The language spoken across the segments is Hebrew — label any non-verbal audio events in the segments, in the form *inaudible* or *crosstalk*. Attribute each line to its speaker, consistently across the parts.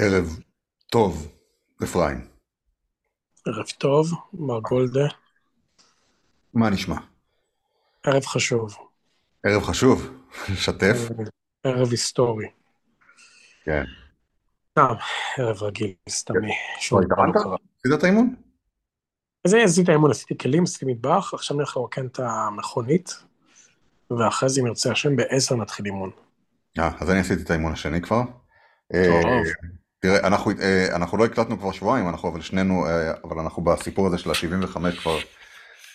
Speaker 1: ערב טוב, אפרים.
Speaker 2: ערב טוב, מר גולדה.
Speaker 1: מה נשמע?
Speaker 2: ערב חשוב.
Speaker 1: ערב חשוב? *laughs* שתף.
Speaker 2: ערב היסטורי.
Speaker 1: כן.
Speaker 2: סתם, ערב רגיל, סתמי.
Speaker 1: לא התאמנת? עשית את האימון?
Speaker 2: אז עשיתי את האימון, עשיתי כלים, עשיתי מטבח, עכשיו נלך לרוקן את המכונית, ואחרי זה, אם ירצה השם, בעשר נתחיל אימון.
Speaker 1: אה, אז אני עשיתי את האימון השני כבר.
Speaker 2: טוב.
Speaker 1: אה, תראה, אנחנו, אה, אנחנו לא הקלטנו כבר שבועיים, אנחנו אבל שנינו, אה, אבל אנחנו בסיפור הזה של ה-75 כבר,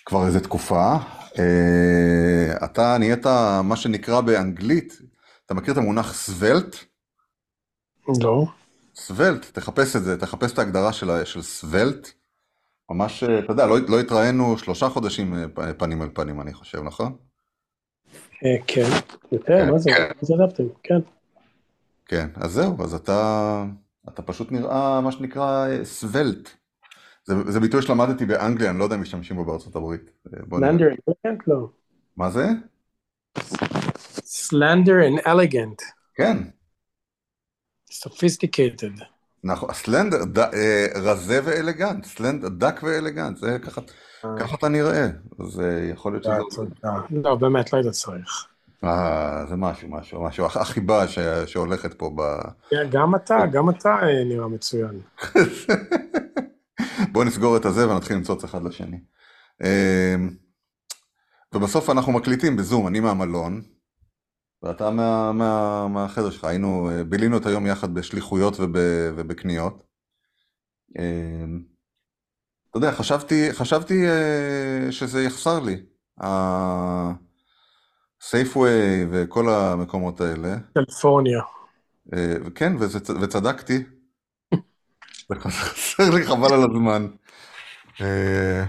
Speaker 1: כבר איזה תקופה. אה, אתה נהיית מה שנקרא באנגלית, אתה מכיר את המונח סוולט?
Speaker 2: לא.
Speaker 1: סוולט, תחפש את זה, תחפש את ההגדרה של, של סוולט. ממש, אתה יודע, לא, לא התראינו שלושה חודשים פנים אל פנים, אני חושב, נכון?
Speaker 2: כן. יותר, מה זה? מה זה? כן.
Speaker 1: כן, אז זהו, אז אתה, אתה פשוט נראה מה שנקרא אה, סוולט. זה, זה ביטוי שלמדתי באנגליה, אני לא יודע אם משתמשים בו בארצות הברית. אה.
Speaker 2: סלנדר אינטליגנט? לא.
Speaker 1: מה זה?
Speaker 2: סלנדר and elegant.
Speaker 1: כן,
Speaker 2: sophisticated.
Speaker 1: נכון, סלנדר, ד, אה, רזה ואלגנט, סלנדר, דק ואלגנט, זה ככה, ככה אתה נראה, אז אה, יכול להיות שזה...
Speaker 2: לא, באמת, לא היית צריך.
Speaker 1: אה, זה משהו, משהו, משהו, הח- החיבה ש, שהולכת פה ב...
Speaker 2: כן, גם אתה, גם אתה אה, נראה מצוין. *laughs*
Speaker 1: בואו נסגור את הזה ונתחיל למצוץ אחד לשני. אה, ובסוף אנחנו מקליטים בזום, אני מהמלון, ואתה מה, מה, מהחדר שלך, היינו, אה, בילינו את היום יחד בשליחויות וב, ובקניות. אתה יודע, חשבתי, חשבתי שזה יחסר לי, הסייפווי וכל המקומות האלה.
Speaker 2: קליפורניה.
Speaker 1: אה, וזה- וצדקתי. *laughs* זה חסר לי חבל על הזמן. אה,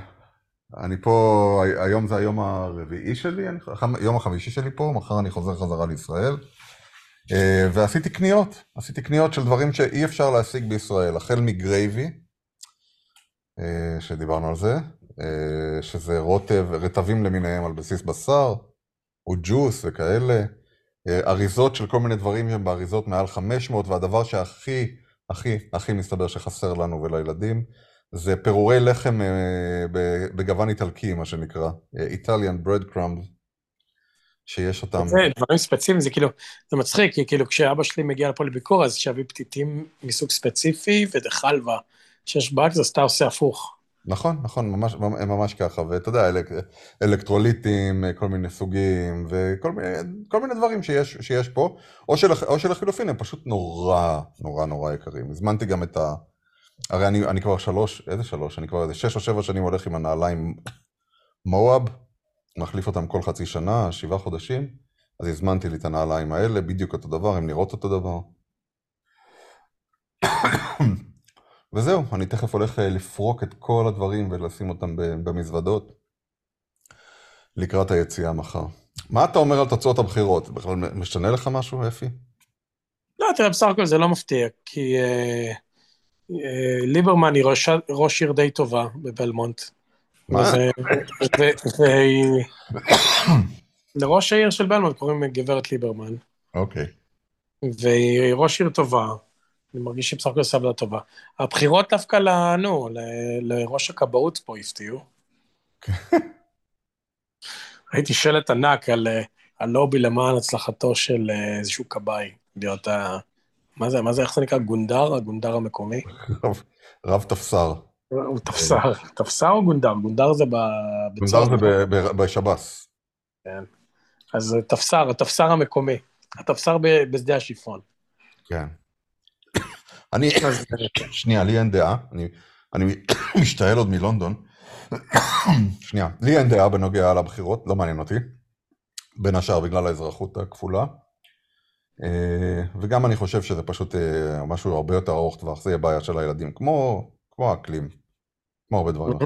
Speaker 1: אני פה, היום זה היום הרביעי שלי, יום החמישי שלי פה, מחר אני חוזר חזרה לישראל. אה, ועשיתי קניות, עשיתי קניות של דברים שאי אפשר להשיג בישראל, החל מגרייבי, שדיברנו על זה, שזה רוטב, רטבים למיניהם על בסיס בשר, או ג'וס וכאלה, אה, אריזות של כל מיני דברים שהם באריזות מעל 500, והדבר שהכי, הכי, הכי מסתבר שחסר לנו ולילדים, זה פירורי לחם אה, בגוון איטלקי, מה שנקרא, Italian bread crumbs, שיש אותם.
Speaker 2: זה דברים ספציפיים, זה כאילו, זה מצחיק, כי כאילו כשאבא שלי מגיע לפה לביקור, אז שיביא פתיתים מסוג ספציפי וחלבה שיש בארץ, אז אתה עושה הפוך.
Speaker 1: נכון, נכון, ממש, הם ממש ככה, ואתה יודע, אלק, אלקטרוליטים, כל מיני סוגים, וכל מיני, כל מיני דברים שיש, שיש פה, או, של, או שלחילופין הם פשוט נורא, נורא נורא יקרים. הזמנתי גם את ה... הרי אני, אני כבר שלוש, איזה שלוש? אני כבר איזה שש או שבע שנים הולך עם הנעליים מואב, מחליף אותם כל חצי שנה, שבעה חודשים, אז הזמנתי לי את הנעליים האלה, בדיוק אותו דבר, הן נראות אותו דבר. וזהו, אני תכף הולך אה, לפרוק את כל הדברים ולשים אותם במזוודות לקראת היציאה מחר. מה אתה אומר על תוצאות הבחירות? בכלל משנה לך משהו, אפי?
Speaker 2: לא, תראה, בסך הכל זה לא מפתיע, כי אה, אה, ליברמן היא ראש, ראש עיר די טובה בבלמונט.
Speaker 1: מה?
Speaker 2: לראש העיר של בלמונט קוראים גברת ליברמן,
Speaker 1: אוקיי.
Speaker 2: והיא ראש עיר טובה. אני מרגיש שהיא בסך הכל עושה עבודה טובה. הבחירות דווקא לנו, לראש הכבאות פה הפתיעו. *laughs* ראיתי שלט ענק על הלובי למען הצלחתו של אה, איזשהו כבאי, להיות ה... מה זה, מה זה, איך זה נקרא? גונדר? הגונדר המקומי?
Speaker 1: רב, תפסר.
Speaker 2: הוא תפסר. תפסר או גונדר? גונדר זה ב...
Speaker 1: גונדר
Speaker 2: בצה"ל.
Speaker 1: זה בשב"ס.
Speaker 2: אז זה תפסר, התפסר המקומי. התפסר בשדה השיפון.
Speaker 1: כן. אני, *laughs* שנייה, לי אין דעה, אני, אני *coughs* משתעל עוד מלונדון. *coughs* שנייה, לי אין דעה בנוגע לבחירות, לא מעניין אותי. בין השאר בגלל האזרחות הכפולה. אה, וגם אני חושב שזה פשוט אה, משהו הרבה יותר ארוך טווח, זה יהיה בעיה של הילדים, כמו, כמו האקלים, כמו הרבה דברים.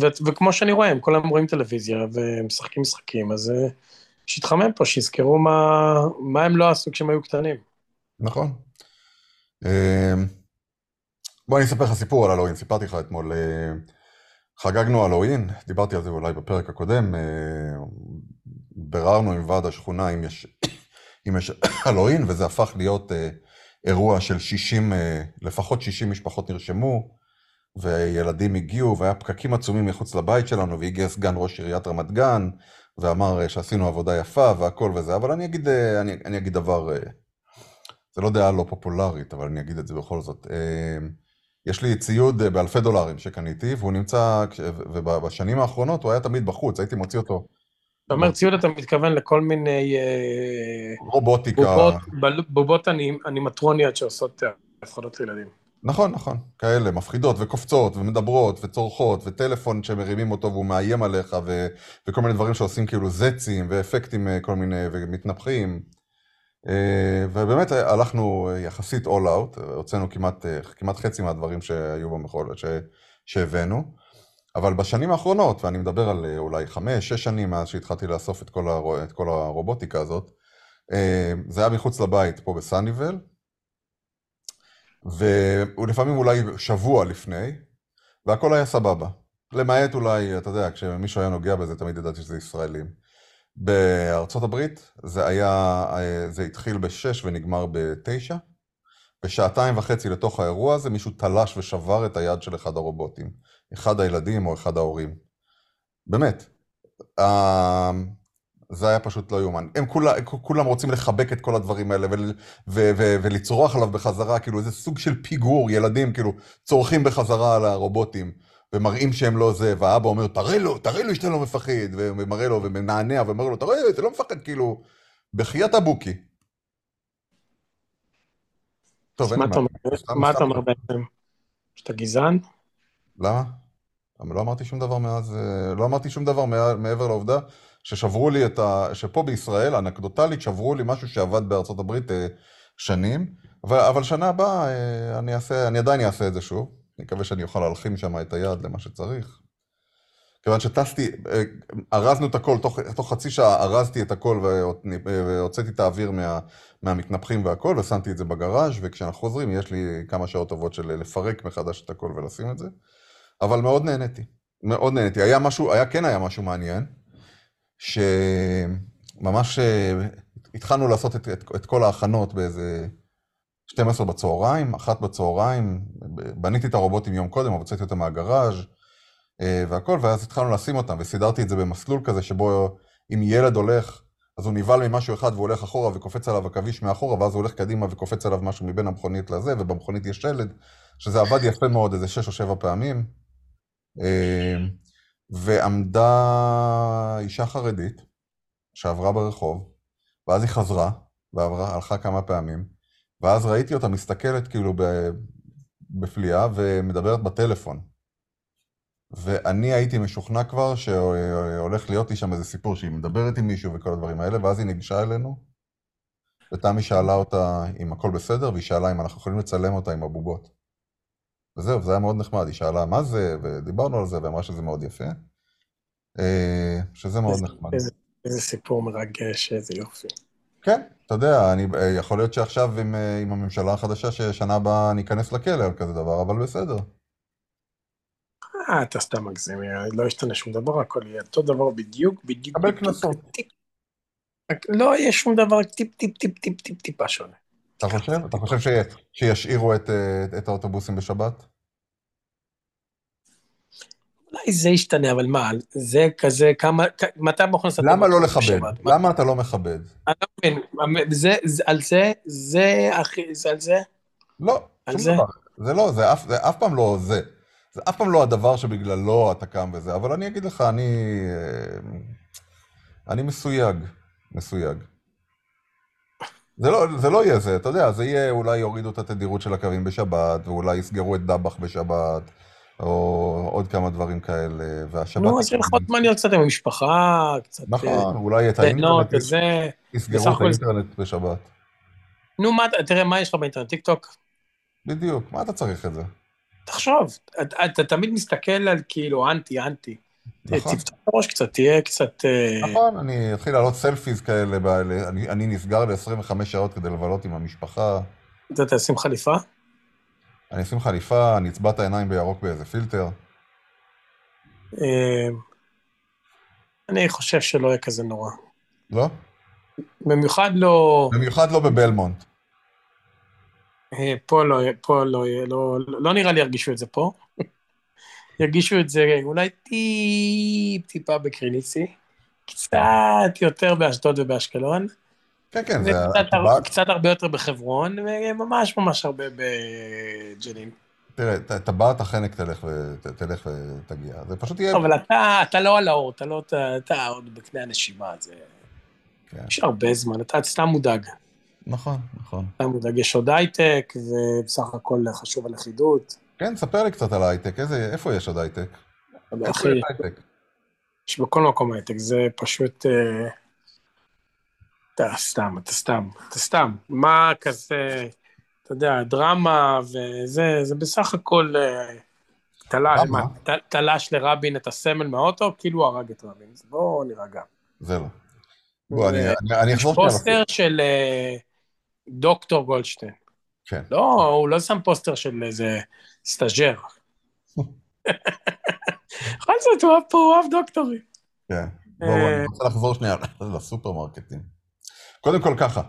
Speaker 2: ו- וכמו שאני רואה, הם כל היום רואים טלוויזיה ומשחקים משחקים, אז אה, שיתחמם פה, שיזכרו מה, מה הם לא עשו כשהם היו קטנים.
Speaker 1: נכון. אה, בוא אני אספר לך סיפור על הלואוין, סיפרתי לך אתמול, אה, חגגנו הלואוין, דיברתי על זה אולי בפרק הקודם, אה, ביררנו עם ועד השכונה אם יש, *coughs* אם יש *coughs* הלואוין, וזה הפך להיות אה, אירוע של 60, אה, לפחות 60 משפחות נרשמו, וילדים הגיעו, והיה פקקים עצומים מחוץ לבית שלנו, והגיע סגן ראש עיריית רמת גן, ואמר שעשינו עבודה יפה והכל וזה, אבל אני אגיד, אני, אני אגיד דבר, זה לא דעה לא פופולרית, אבל אני אגיד את זה בכל זאת. יש לי ציוד באלפי דולרים שקניתי, והוא נמצא, ובשנים האחרונות הוא היה תמיד בחוץ, הייתי מוציא אותו.
Speaker 2: אתה אומר ציוד, אתה מתכוון לכל מיני...
Speaker 1: רובוטיקה.
Speaker 2: בובות, בובות אנימטרוניות שעושות הפחדות לילדים.
Speaker 1: נכון, נכון, כאלה, מפחידות וקופצות ומדברות וצורחות וטלפון שמרימים אותו והוא מאיים עליך ו- וכל מיני דברים שעושים כאילו זצים ואפקטים כל מיני ומתנפחים. ובאמת הלכנו יחסית all out, הוצאנו כמעט, כמעט חצי מהדברים שהיו במכולת, שהבאנו. אבל בשנים האחרונות, ואני מדבר על אולי חמש, שש שנים מאז שהתחלתי לאסוף את כל, הר... את כל הרובוטיקה הזאת, זה היה מחוץ לבית פה בסאניבל, ולפעמים אולי שבוע לפני, והכל היה סבבה. למעט אולי, אתה יודע, כשמישהו היה נוגע בזה, תמיד ידעתי שזה ישראלים. בארצות הברית זה היה, זה התחיל בשש ונגמר בתשע. בשעתיים וחצי לתוך האירוע הזה מישהו תלש ושבר את היד של אחד הרובוטים. אחד הילדים או אחד ההורים. באמת. זה היה פשוט לא יאומן. הם כולה, כולם רוצים לחבק את כל הדברים האלה ול, ו, ו, ולצרוח עליו בחזרה, כאילו איזה סוג של פיגור, ילדים כאילו צורכים בחזרה על הרובוטים, ומראים שהם לא זה, והאבא אומר, תראה לו, תראה לו שאתה לא מפחד, ומראה לו ומנענע, ואומר לו, תראה, אתה לא מפחד, כאילו, בחייאת הבוקי.
Speaker 2: טוב, אין מה. מה אתה אומר בעצם? שאתה גזען?
Speaker 1: למה? לא אמרתי שום דבר מאז, אה, לא אמרתי שום דבר מעבר לעובדה ששברו לי את ה... שפה בישראל, אנקדוטלית, שברו לי משהו שעבד בארצות הברית אה, שנים, אבל, אבל שנה הבאה אה, אני, אעשה, אני עדיין אעשה את זה שוב. אני מקווה שאני אוכל להלחים שם את היד למה שצריך. כיוון שטסתי, ארזנו את הכל, תוך, תוך חצי שעה ארזתי את הכל והוצאתי את האוויר מה, מהמתנפחים והכל, ושמתי את זה בגראז' וכשאנחנו חוזרים יש לי כמה שעות טובות של לפרק מחדש את הכל ולשים את זה. אבל מאוד נהניתי, מאוד נהניתי. היה משהו, היה, כן היה משהו מעניין, שממש אה, התחלנו לעשות את, את, את כל ההכנות באיזה 12 בצהריים, אחת בצהריים, בניתי את הרובוטים יום קודם, אבל הוצאתי אותם מהגראז' אה, והכל, ואז התחלנו לשים אותם, וסידרתי את זה במסלול כזה שבו אם ילד הולך, אז הוא נבהל ממשהו אחד והוא הולך אחורה וקופץ עליו עכביש מאחורה, ואז הוא הולך קדימה וקופץ עליו משהו מבין המכונית לזה, ובמכונית יש שלד, שזה עבד יפה מאוד איזה שש או שבע פעמים. אה, ועמדה אישה חרדית שעברה ברחוב, ואז היא חזרה, והלכה כמה פעמים, ואז ראיתי אותה מסתכלת כאילו בפליאה ומדברת בטלפון. ואני הייתי משוכנע כבר שהולך להיות לי שם איזה סיפור שהיא מדברת עם מישהו וכל הדברים האלה, ואז היא ניגשה אלינו, ותמי שאלה אותה אם הכל בסדר, והיא שאלה אם אנחנו יכולים לצלם אותה עם הבובות. וזהו, זה היה מאוד נחמד, היא שאלה מה זה, ודיברנו על זה, ואמרה שזה מאוד יפה. אה, שזה מאוד
Speaker 2: איזה,
Speaker 1: נחמד.
Speaker 2: איזה, איזה סיפור מרגש, איזה יופי.
Speaker 1: כן, אתה יודע, אני, אה, יכול להיות שעכשיו עם, אה, עם הממשלה החדשה, ששנה הבאה ניכנס לכלא על כזה דבר, אבל בסדר.
Speaker 2: אה, אתה סתם מגזים, לא ישתנה שום דבר, הכל יהיה אותו דבר בדיוק, בדיוק.
Speaker 1: קבל קנסות.
Speaker 2: לא יהיה שום דבר טיפ טיפ טיפ טיפ טיפ טיפה שונה.
Speaker 1: אתה חושב? אתה חושב שישאירו את האוטובוסים בשבת?
Speaker 2: אולי זה ישתנה, אבל מה, זה כזה, כמה, מתי נסתכל?
Speaker 1: למה לא לכבד? למה אתה לא מכבד?
Speaker 2: אני לא מבין, זה, על זה, זה, אחי, זה על זה?
Speaker 1: לא, שום דבר. זה לא, זה אף פעם לא זה. זה אף פעם לא הדבר שבגללו אתה קם וזה, אבל אני אגיד לך, אני... אה, אני מסויג, מסויג. זה לא, זה לא יהיה זה, אתה יודע, זה יהיה, אולי יורידו את התדירות של הקווים בשבת, ואולי יסגרו את דבח בשבת, או עוד כמה דברים כאלה, והשבת...
Speaker 2: נו, אז זמן להיות קצת עם המשפחה, קצת...
Speaker 1: נכון, אולי את האינטרנט, יסגרו את האינטרנט בשבת.
Speaker 2: נו, מה, תראה, מה יש לך באינטרנט? טיק טוק?
Speaker 1: בדיוק, מה אתה צריך את זה?
Speaker 2: תחשוב, אתה תמיד מסתכל על כאילו אנטי, אנטי. נכון. תפתח את הראש קצת, תהיה קצת...
Speaker 1: אה, נכון, אני אתחיל לעלות סלפיז כאלה, אני נסגר ל-25 שעות כדי לבלות עם המשפחה.
Speaker 2: אתה תשים חליפה?
Speaker 1: אני אשים חליפה, אני אצבע את העיניים בירוק באיזה פילטר.
Speaker 2: אה, אני חושב שלא יהיה כזה נורא.
Speaker 1: לא?
Speaker 2: במיוחד לא...
Speaker 1: במיוחד לא בבלמונט.
Speaker 2: אה, פה לא, פה לא, לא, לא נראה לי ירגישו את זה פה. ירגישו את זה אולי טיפ, טיפה בקריניצי, קצת יותר באשדוד ובאשקלון.
Speaker 1: כן, כן, זה...
Speaker 2: הר- קצת הרבה יותר בחברון, וממש ממש הרבה בג'נין.
Speaker 1: תראה, טבעת החנק תלך ות- תלך ותגיע. זה פשוט יהיה...
Speaker 2: אבל אתה, אתה לא על האור, אתה לא, אתה, אתה עוד בקנה הנשימה, זה...
Speaker 1: כן.
Speaker 2: יש הרבה זמן, אתה סתם מודאג.
Speaker 1: נכון, נכון.
Speaker 2: סתם מודאג, יש עוד הייטק, ובסך הכל חשוב הלכידות.
Speaker 1: כן, ספר לי קצת על ההייטק. איזה, איפה יש עוד הייטק? איפה יש הייטק?
Speaker 2: יש בכל מקום הייטק, זה פשוט... אה, אתה סתם, אתה סתם, אתה סתם. מה כזה, אתה יודע, דרמה וזה, זה בסך הכל אה, תלש, מה, לרבין את הסמל מהאוטו, כאילו הוא הרג את רבין. אז בואו נירגע.
Speaker 1: זה לא. בוא, אני-
Speaker 2: אה,
Speaker 1: אני- אני אחזור שנייה
Speaker 2: פוסטר של אה, דוקטור גולדשטיין.
Speaker 1: כן.
Speaker 2: לא, הוא לא שם פוסטר של איזה סטאג'ר. *laughs* בכל זאת, הוא אוהב דוקטורים.
Speaker 1: כן. בואו,
Speaker 2: אה,
Speaker 1: אני רוצה לחזור שנייה לסופרמרקטים. קודם כל ככה.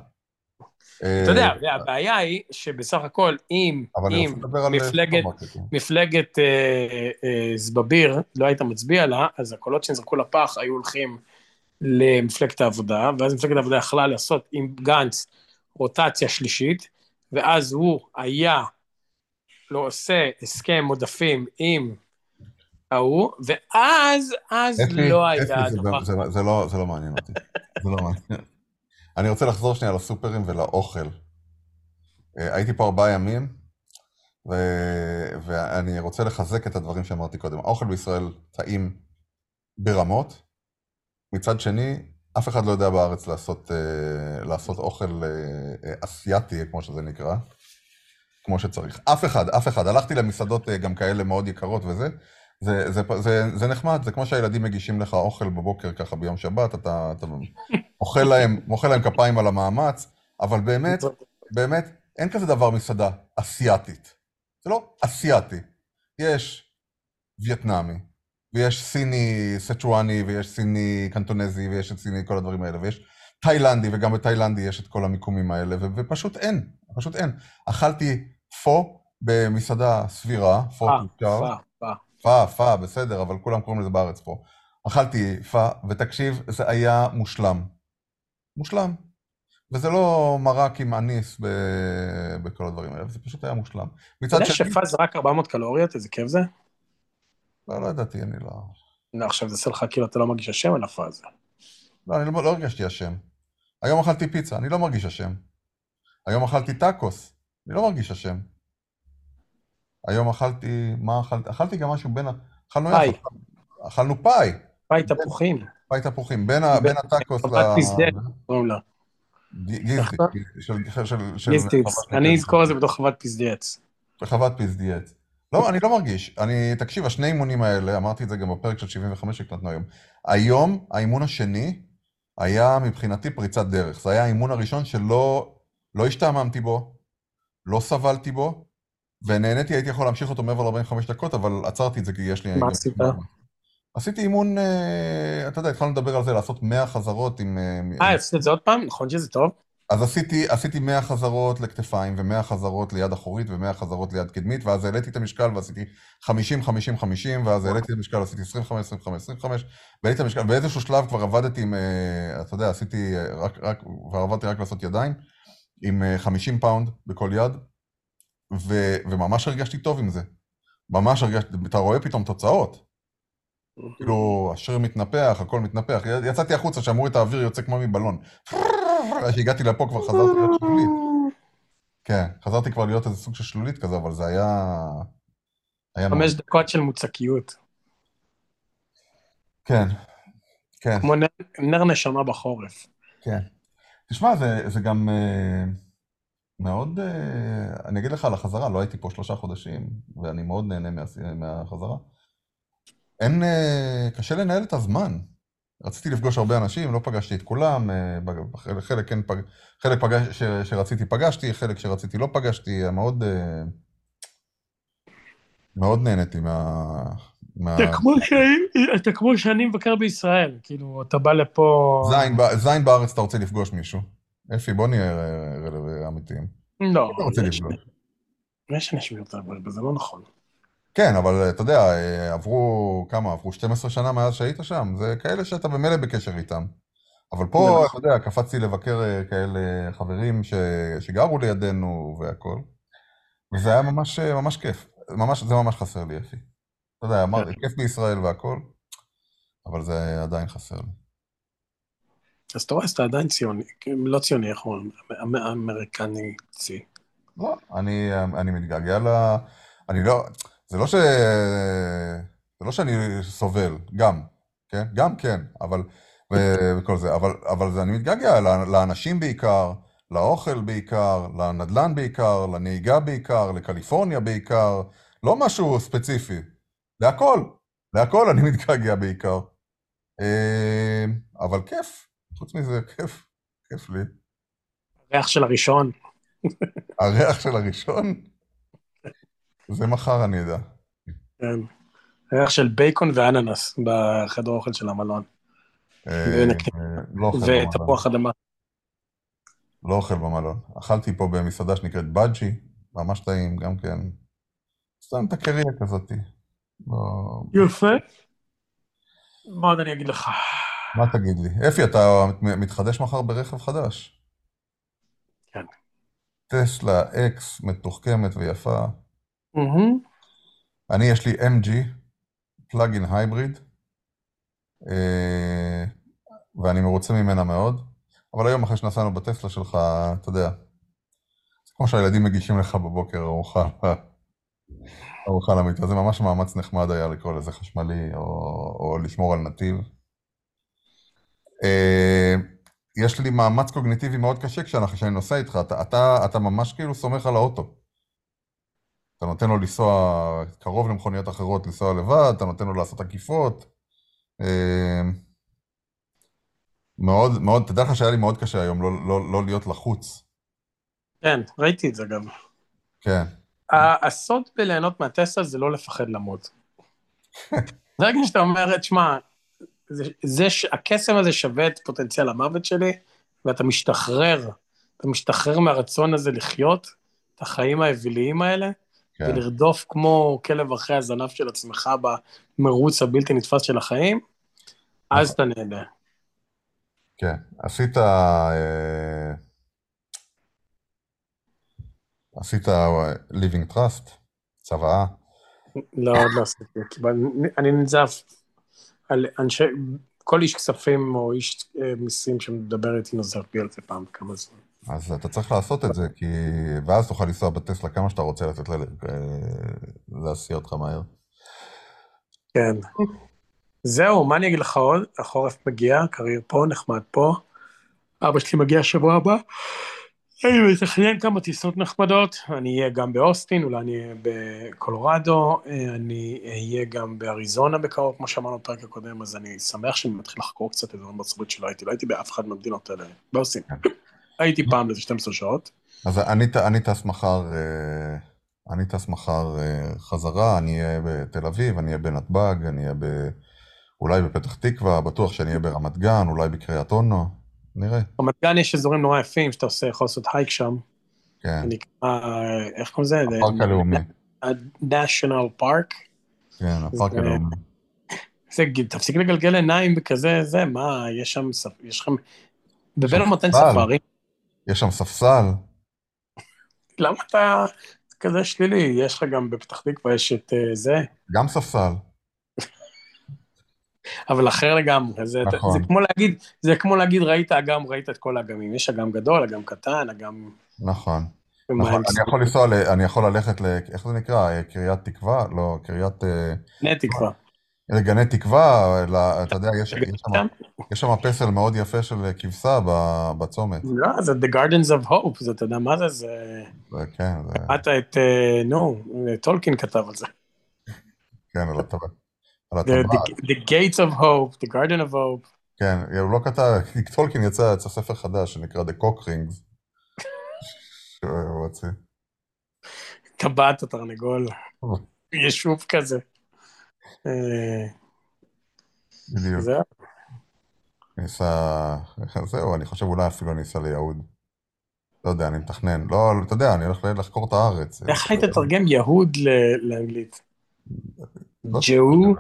Speaker 2: אתה יודע, הבעיה היא שבסך הכל, אם, מפלגת, אה, אה, בן גביר לא היית מצביע לה, אז הקולות שנזרקו לפח היו הולכים למפלגת העבודה, ואז מפלגת העבודה יכלה לעשות עם גנץ רוטציה שלישית, ואז הוא היה לא עושה הסכם עודפים עם ההוא, ואז, אז לא היה דבר.
Speaker 1: לא- זה לא מעניין אותי. זה לא מעניין. אני רוצה לחזור שנייה לסופרים ולאוכל. אה, הייתי פה ארבעה ימים, ו- ואני רוצה לחזק את הדברים שאמרתי קודם. האוכל בישראל טעים ברמות. מצד שני, אף אחד לא יודע בארץ לעשות, אה, לעשות אוכל אה, אסייתי, כמו שזה נקרא, כמו שצריך. אף אחד, אף אחד. הלכתי למסעדות גם כאלה מאוד יקרות וזה. זה, זה, זה, זה נחמד, זה כמו שהילדים מגישים לך אוכל בבוקר ככה ביום שבת, אתה, אתה מוחא להם, מוחא להם כפיים על המאמץ, אבל באמת, באמת, אין כזה דבר מסעדה אסייתית. זה לא אסייתי. יש וייטנאמי, ויש סיני סצ'ואני, ויש סיני קנטונזי, ויש את סיני כל הדברים האלה, ויש תאילנדי, וגם בתאילנדי יש את כל המיקומים האלה, ו- ופשוט אין, פשוט אין. אכלתי פו במסעדה סבירה, פו
Speaker 2: פה. פה,
Speaker 1: פה, בסדר, אבל כולם קוראים לזה בארץ פה. אכלתי פה, ותקשיב, זה היה מושלם. מושלם. וזה לא מרק עם אניס ב- בכל הדברים האלה, זה פשוט היה מושלם.
Speaker 2: אתה
Speaker 1: מצד
Speaker 2: יודע
Speaker 1: שני,
Speaker 2: שפה זה רק 400 קלוריות, איזה כיף זה?
Speaker 1: לא, לא ידעתי, אני לא...
Speaker 2: לא, עכשיו זה עושה לך כאילו אתה לא מרגיש אשם על הפה הזה.
Speaker 1: לא, אני לא, לא הרגשתי אשם. היום אכלתי פיצה, אני לא מרגיש אשם. היום אכלתי טאקוס, אני לא מרגיש אשם. היום אכלתי, מה אכלתי? אכלתי גם משהו בין ה... אכלנו
Speaker 2: פאי.
Speaker 1: אכלנו פאי,
Speaker 2: פאי תפוחים,
Speaker 1: פאי תפוחים, בין, הטאקוס ל...
Speaker 2: גיסטיץ.
Speaker 1: חוות
Speaker 2: אני. אזכור את זה בתור חוות פסדיאץ.
Speaker 1: בחוות פסדיאט. לא, אני לא מרגיש. אני, תקשיב, השני אימונים האלה, אמרתי את זה גם בפרק של 75 שהקלטנו היום. היום, האימון השני היה מבחינתי פריצת דרך. זה היה האימון הראשון שלא לא השתעממתי בו, לא סבלתי בו, ונהניתי, הייתי יכול להמשיך אותו מעבר ל-45 דקות, אבל עצרתי את זה כי יש לי...
Speaker 2: מה עשית?
Speaker 1: עשיתי אימון, אה, אתה יודע, התחלנו לדבר על זה, לעשות 100 חזרות עם... אה,
Speaker 2: אה, עשית את זה עוד פעם? נכון שזה טוב?
Speaker 1: אז עשיתי, עשיתי 100 חזרות לכתפיים, ו-100 חזרות ליד אחורית, ו-100 חזרות ליד קדמית, ואז העליתי את המשקל ועשיתי 50, 50, 50, ואז העליתי את המשקל, עשיתי 25, 25, 25, והעליתי את המשקל, באיזשהו שלב כבר עבדתי עם, אה, אתה יודע, עשיתי רק, רק, כבר עבדתי רק לעשות ידיים, עם אה, 50 פאונד בכל יד, ו, וממש הרגשתי טוב עם זה. ממש הרגשתי, אתה רואה פתאום תוצאות. כאילו, השריר מתנפח, הכל מתנפח. יצאתי החוצה, כאילו האוויר יוצא כמו מבלון. *laughs* כשהגעתי לפה כבר חזרתי להיות שלולית. כן, חזרתי כבר להיות איזה סוג של שלולית כזה, אבל זה היה... היה מאוד.
Speaker 2: חמש דקות של מוצקיות.
Speaker 1: כן, כן,
Speaker 2: כמו נר- נר נשמה בחורף.
Speaker 1: כן. תשמע, זה, זה גם אה, מאוד... אה, אני אגיד לך על החזרה, לא הייתי פה שלושה חודשים, ואני מאוד נהנה מה, מהחזרה. אין... אה, קשה לנהל את הזמן. רציתי לפגוש הרבה אנשים, לא פגשתי את כולם, אה, חלק, כן פג, חלק פגש, ש, שרציתי פגשתי, חלק שרציתי לא פגשתי, מאוד... אה, מאוד נהניתי מה... מה...
Speaker 2: אתה כמו שאני- אתה כמו שאני מבקר בישראל, כאילו, אתה בא לפה...
Speaker 1: זין, זין בארץ אתה רוצה לפגוש מישהו. אפי, בוא נהיה אמיתיים.
Speaker 2: לא,
Speaker 1: אתה רוצה לפגוש.
Speaker 2: יש אנשים יותר בריאים, זה לא נכון.
Speaker 1: כן, אבל אתה יודע, אה, עברו כמה? עברו 12 שנה מאז שהיית שם? זה כאלה שאתה במילא בקשר איתם. אבל פה,
Speaker 2: נכון.
Speaker 1: אתה יודע, קפצתי לבקר אה, כאלה חברים ש... שגרו לידינו והכל, וזה היה ממש, אה, ממש כיף. ממש, זה ממש חסר לי, אפי. אתה יודע, אמרתי, כיף בישראל והכל, אבל זה עדיין חסר לי.
Speaker 2: אז אתה רואה, אז אתה עדיין ציוני, לא ציוני, איך אומרים? אמ- אמריקני צי.
Speaker 1: לא, אני, אני מתגעגע ל... אני לא... זה לא ש... זה לא שאני סובל, גם, כן? גם כן, אבל... ו- וכל זה, אבל, אבל זה, אני מתגעגע לאנשים בעיקר, לאוכל בעיקר, לנדל"ן בעיקר, לנהיגה בעיקר, לקליפורניה בעיקר, לא משהו ספציפי, להכל, להכל אני מתגעגע בעיקר. אה, אבל כיף, חוץ מזה, כיף, כיף לי.
Speaker 2: הריח של הראשון.
Speaker 1: הריח של הראשון? זה מחר אני אדע.
Speaker 2: כן. ריח של בייקון ואננס בחדר האוכל של המלון.
Speaker 1: אה,
Speaker 2: ונקי.
Speaker 1: לא אוכל במלון.
Speaker 2: ותפוח אדמה.
Speaker 1: לא אוכל במלון. אכלתי פה במסעדה שנקראת בג'י, ממש טעים, גם כן. סתם טקריה כזאתי. לא...
Speaker 2: יפה. מה עוד אני אגיד לך?
Speaker 1: מה תגיד לי? אפי, אתה מתחדש מחר ברכב חדש.
Speaker 2: כן.
Speaker 1: טסלה אקס מתוחכמת ויפה. אני, יש לי MG, פלאגין הייבריד, ואני מרוצה ממנה מאוד. אבל היום אחרי שנסענו בטסלה שלך, אתה יודע, זה כמו שהילדים מגישים לך בבוקר ארוחה, *laughs* ארוחה למיטה, זה ממש מאמץ נחמד היה לקרוא לזה חשמלי, או, או לשמור על נתיב. אה, יש לי מאמץ קוגניטיבי מאוד קשה כשאני נוסע איתך, אתה, אתה, אתה ממש כאילו סומך על האוטו. אתה נותן לו לנסוע קרוב למכוניות אחרות, לנסוע לבד, אתה נותן לו לעשות עקיפות. אה, מאוד, מאוד, תדע לך שהיה לי מאוד קשה היום לא, לא, לא להיות לחוץ.
Speaker 2: כן, ראיתי את זה גם.
Speaker 1: כן,
Speaker 2: הסוד בליהנות מהטסלה זה לא לפחד למות. *laughs* ברגע שאתה אומר, תשמע, הקסם הזה שווה את פוטנציאל המוות שלי, ואתה משתחרר, אתה משתחרר מהרצון הזה לחיות את החיים האוויליים האלה,
Speaker 1: כן.
Speaker 2: ולרדוף כמו כלב אחרי הזנב של עצמך במרוץ הבלתי נתפס של החיים, אז אתה נהנה.
Speaker 1: כן. עשית... אה, עשית אה, living trust, צוואה.
Speaker 2: לא, עוד לא עשיתי, אני ננזף על אנשי, כל איש כספים או איש אה, מיסים שמדבר איתי נוזף בי על זה פעם כמה זמן.
Speaker 1: אז אתה צריך לעשות את זה, כי... ואז תוכל לנסוע בטסלה כמה שאתה רוצה לתת ל... אה, להסיע אותך מהר.
Speaker 2: כן. זהו, מה אני אגיד לך עוד? החורף מגיע, קרייר פה, נחמד פה. אבא שלי מגיע שבוע הבא. אני מתכנן כמה טיסות נחמדות, אני אהיה גם באוסטין, אולי אני אהיה בקולורדו, אה, אני אהיה גם באריזונה בקרוב, כמו שאמרנו בפרק הקודם, אז אני שמח שאני מתחיל לחקור קצת אזורים בארצות הברית שלא הייתי, לא הייתי באף אחד מהמדינות האלה, באוסטין. הייתי פעם לאיזה 12 שעות.
Speaker 1: אז אני, אני טס מחר, אה, אני טס מחר אה, חזרה, אני אהיה בתל אביב, אני אהיה בנתב"ג, אני אהיה ב... אולי בפתח תקווה, בטוח שאני אהיה ברמת גן, אולי בקריית אונו, נראה,
Speaker 2: רמת גן יש אזורים נורא יפים שאתה עושה, יכול לעשות הייק שם,
Speaker 1: כן,
Speaker 2: נקרא, איך קוראים לזה?
Speaker 1: הפארק הלאומי,
Speaker 2: national park.
Speaker 1: כן, הפארק הלאומי,
Speaker 2: זה, תפסיק לגלגל עיניים בכזה, זה, מה, יש שם, יש לכם, אין
Speaker 1: ספסל.
Speaker 2: ספארי,
Speaker 1: יש שם ספסל,
Speaker 2: למה אתה כזה שלילי? יש לך גם בפתח תקווה, יש את אה, זה,
Speaker 1: גם ספסל,
Speaker 2: אבל אחר לגמרי, זה,
Speaker 1: נכון.
Speaker 2: זה כמו להגיד, זה כמו להגיד, ראית אגם, ראית את כל האגמים, יש אגם גדול, אגם קטן, אגם...
Speaker 1: נכון, נכון, אני יכול לנסוע, אני יכול ללכת ל... איך זה נקרא? אה, קריית תקווה? לא, קריית... אה,
Speaker 2: בני תקווה.
Speaker 1: גני תקווה, ל- אתה יודע, יש יש שם-? יש שם פסל מאוד יפה של כבשה בצומת,
Speaker 2: לא, זה The Gardens of Hope, זה, אתה יודע מה זה? זה...
Speaker 1: זה- כן, זה...
Speaker 2: קראת את, אה, נו, טולקין כתב על זה.
Speaker 1: כן, על הטבעת.
Speaker 2: The, Gates of Hope, The Garden of Hope.
Speaker 1: כן, הוא לא כתב, טולקין יצא, יצא ספר חדש שנקרא The Cock Rings. שהוא הוציא.
Speaker 2: טבעת התרנגול, יישוב כזה.
Speaker 1: בדיוק. *laughs*
Speaker 2: זהו.
Speaker 1: אני חושב אולי אפילו ניסה ליהוד. לא יודע, אני מתכנן. לא, אתה יודע, אני הולך לחקור את הארץ.
Speaker 2: איך היית תרגם יהוד לאנגלית?
Speaker 1: לא
Speaker 2: ג'הו?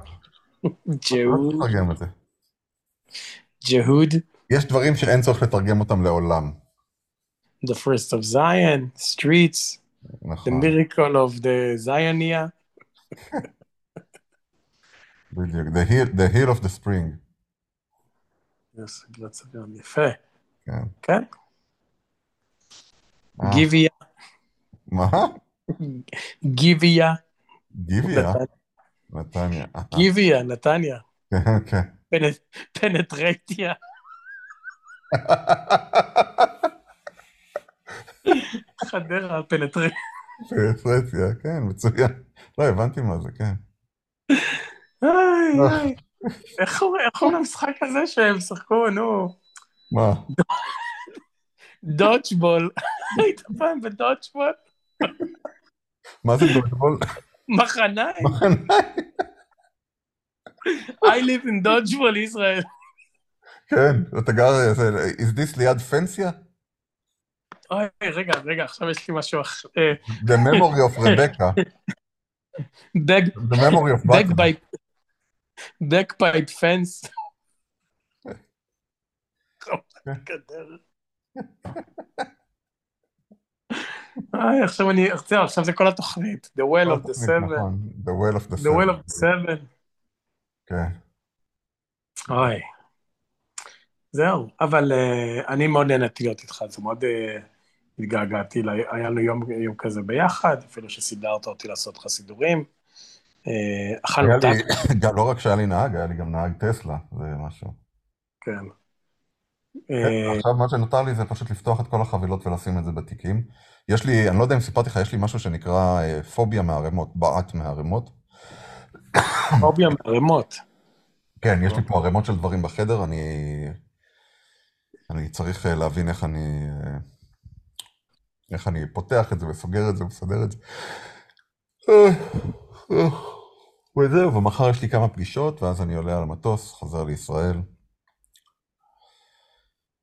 Speaker 2: ג'הו?
Speaker 1: לתרגם את זה.
Speaker 2: ג'הוד?
Speaker 1: יש דברים שאין צורך לתרגם אותם לעולם.
Speaker 2: The first of Zion, streets, the
Speaker 1: נכון,
Speaker 2: miracle of the Zionia. *laughs*
Speaker 1: בדיוק. The hill, the hill of the spring.
Speaker 2: יס, גלעד סביון, יפה.
Speaker 1: כן.
Speaker 2: כן? גיביה,
Speaker 1: מה?
Speaker 2: גיביה,
Speaker 1: גיביה? נתניה. אה,
Speaker 2: גיביה, נתניה,
Speaker 1: כן, כן.
Speaker 2: פנ- פנטרטיה, חדרה, פנטרטיה.
Speaker 1: פרפרציה, כן, מצוין. לא, הבנתי מה זה, כן.
Speaker 2: איי. איי. איך קורא- איך קוראים למשחק הזה שהם שיחקו, נו?
Speaker 1: מה?
Speaker 2: דודג'בול. *laughs* היית פעם בדודג'בול?
Speaker 1: מה זה דודבול?
Speaker 2: מחניים. I live in דודג'בול, ישראל.
Speaker 1: כן, אתה גר, is this ליד פנסיה?
Speaker 2: אוי, רגע, רגע, עכשיו יש לי משהו אחר. אה,
Speaker 1: The memory of Rebecca. *laughs* The memory of
Speaker 2: by, fence. גדר. איי, עכשיו אני, זהו, עכשיו זה כל התוכנית. The well of the seven.
Speaker 1: נכון, The well of the
Speaker 2: The well
Speaker 1: seven.
Speaker 2: of the seven.
Speaker 1: כן.
Speaker 2: אוי. זהו, אבל uh, אני מאוד נהניתי להיות איתך, זה מאוד uh, התגעגעתי, היה לנו יום כזה ביחד, אפילו שסידרת אותי לעשות לך סידורים. Uh, אכלנו
Speaker 1: היה
Speaker 2: טאק,
Speaker 1: לי, *coughs* גם לא רק שהיה לי נהג, היה לי גם נהג טסלה, זה משהו.
Speaker 2: כן.
Speaker 1: כן,
Speaker 2: אה,
Speaker 1: עכשיו מה שנותר לי זה פשוט לפתוח את כל החבילות ולשים את זה בתיקים. יש לי, אני לא יודע אם סיפרתי לך, יש לי משהו שנקרא אה, פוביה מערימות, בעט מערימות. *coughs*
Speaker 2: פוביה מערימות.
Speaker 1: כן, יש לי פה ערימות של דברים בחדר, אני, אני צריך אה, להבין איך אני, אה, איך אני פותח את זה וסוגר את זה ומסדר את זה. וזהו, ומחר יש לי כמה פגישות, ואז אני עולה על המטוס, חוזר לישראל.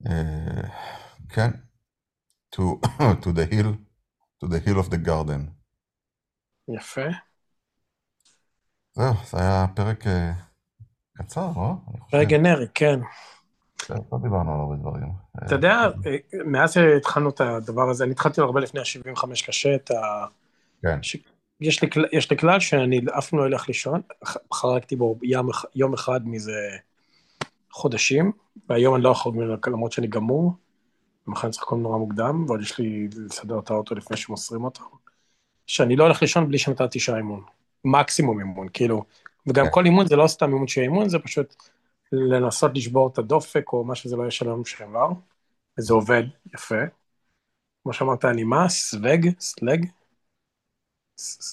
Speaker 1: אה, כן, to, *coughs* to the hill, to the hill of the garden.
Speaker 2: יפה.
Speaker 1: זהו, זה היה פרק אה, קצר, לא?
Speaker 2: פרק גנרי, כן.
Speaker 1: כן, לא דיברנו על הרבה דברים.
Speaker 2: אתה יודע, אה, מאז שהתחלנו את הדבר הזה, אני התחלתי הרבה לפני ה-75 קשה, את ה...
Speaker 1: כן.
Speaker 2: יש, לי, יש לי כלל שאני אף פעם לא אלך לישון, חרגתי בו אח- יום אחד מזה חודשים, והיום אני לא ממנו למרות שאני גמור, ומחר אני צריך לקום נורא מוקדם, ועוד יש לי לסדר את האוטו לפני שמוסרים אותו, שאני לא הולך לישון בלי שנתתי שעה אימון, מקסימום אימון, כאילו, וגם
Speaker 1: כן.
Speaker 2: כל אימון זה לא סתם אימון שיהיה אימון, זה פשוט לנסות לשבור את הדופק, או מה שזה לא יהיה של היום שעבר, וזה עובד, יפה. כמו שאמרת, אני מה? סווג? סלג?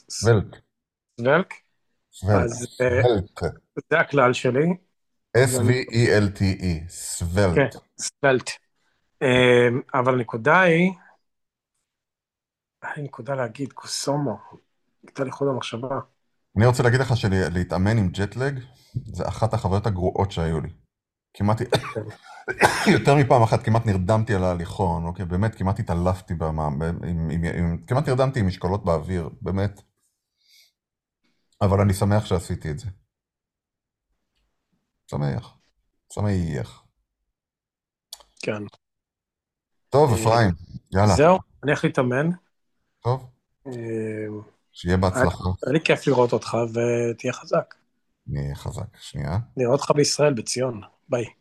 Speaker 2: סוולק?
Speaker 1: סוולט.
Speaker 2: אז, אה. זה הכלל שלי,
Speaker 1: S-V-E-L-T-E. סוולט.
Speaker 2: כן, סוולט. אה, אבל הנקודה היא, לי נקודה להגיד, קוסומו, הייתה לי חוד המחשבה.
Speaker 1: אני רוצה להגיד לך שלהתאמן עם ג'טלג זה אחת החוויות הגרועות שהיו לי. כמעט, *coughs* יותר מפעם אחת כמעט נרדמתי על ההליכון, אוקיי? באמת, כמעט התעלפתי במה, עם, עם, עם, כמעט נרדמתי עם משקולות באוויר, באמת. אבל אני שמח שעשיתי את זה. שמח. שמח.
Speaker 2: כן.
Speaker 1: טוב,
Speaker 2: אה,
Speaker 1: אפרים, יאללה.
Speaker 2: זהו, אני הולך להתאמן.
Speaker 1: טוב,
Speaker 2: אה,
Speaker 1: שיהיה בהצלחה.
Speaker 2: היה לי כיף לראות אותך, ותהיה חזק.
Speaker 1: אני אהיה חזק. שנייה.
Speaker 2: נראה אותך בישראל, בציון. Bye.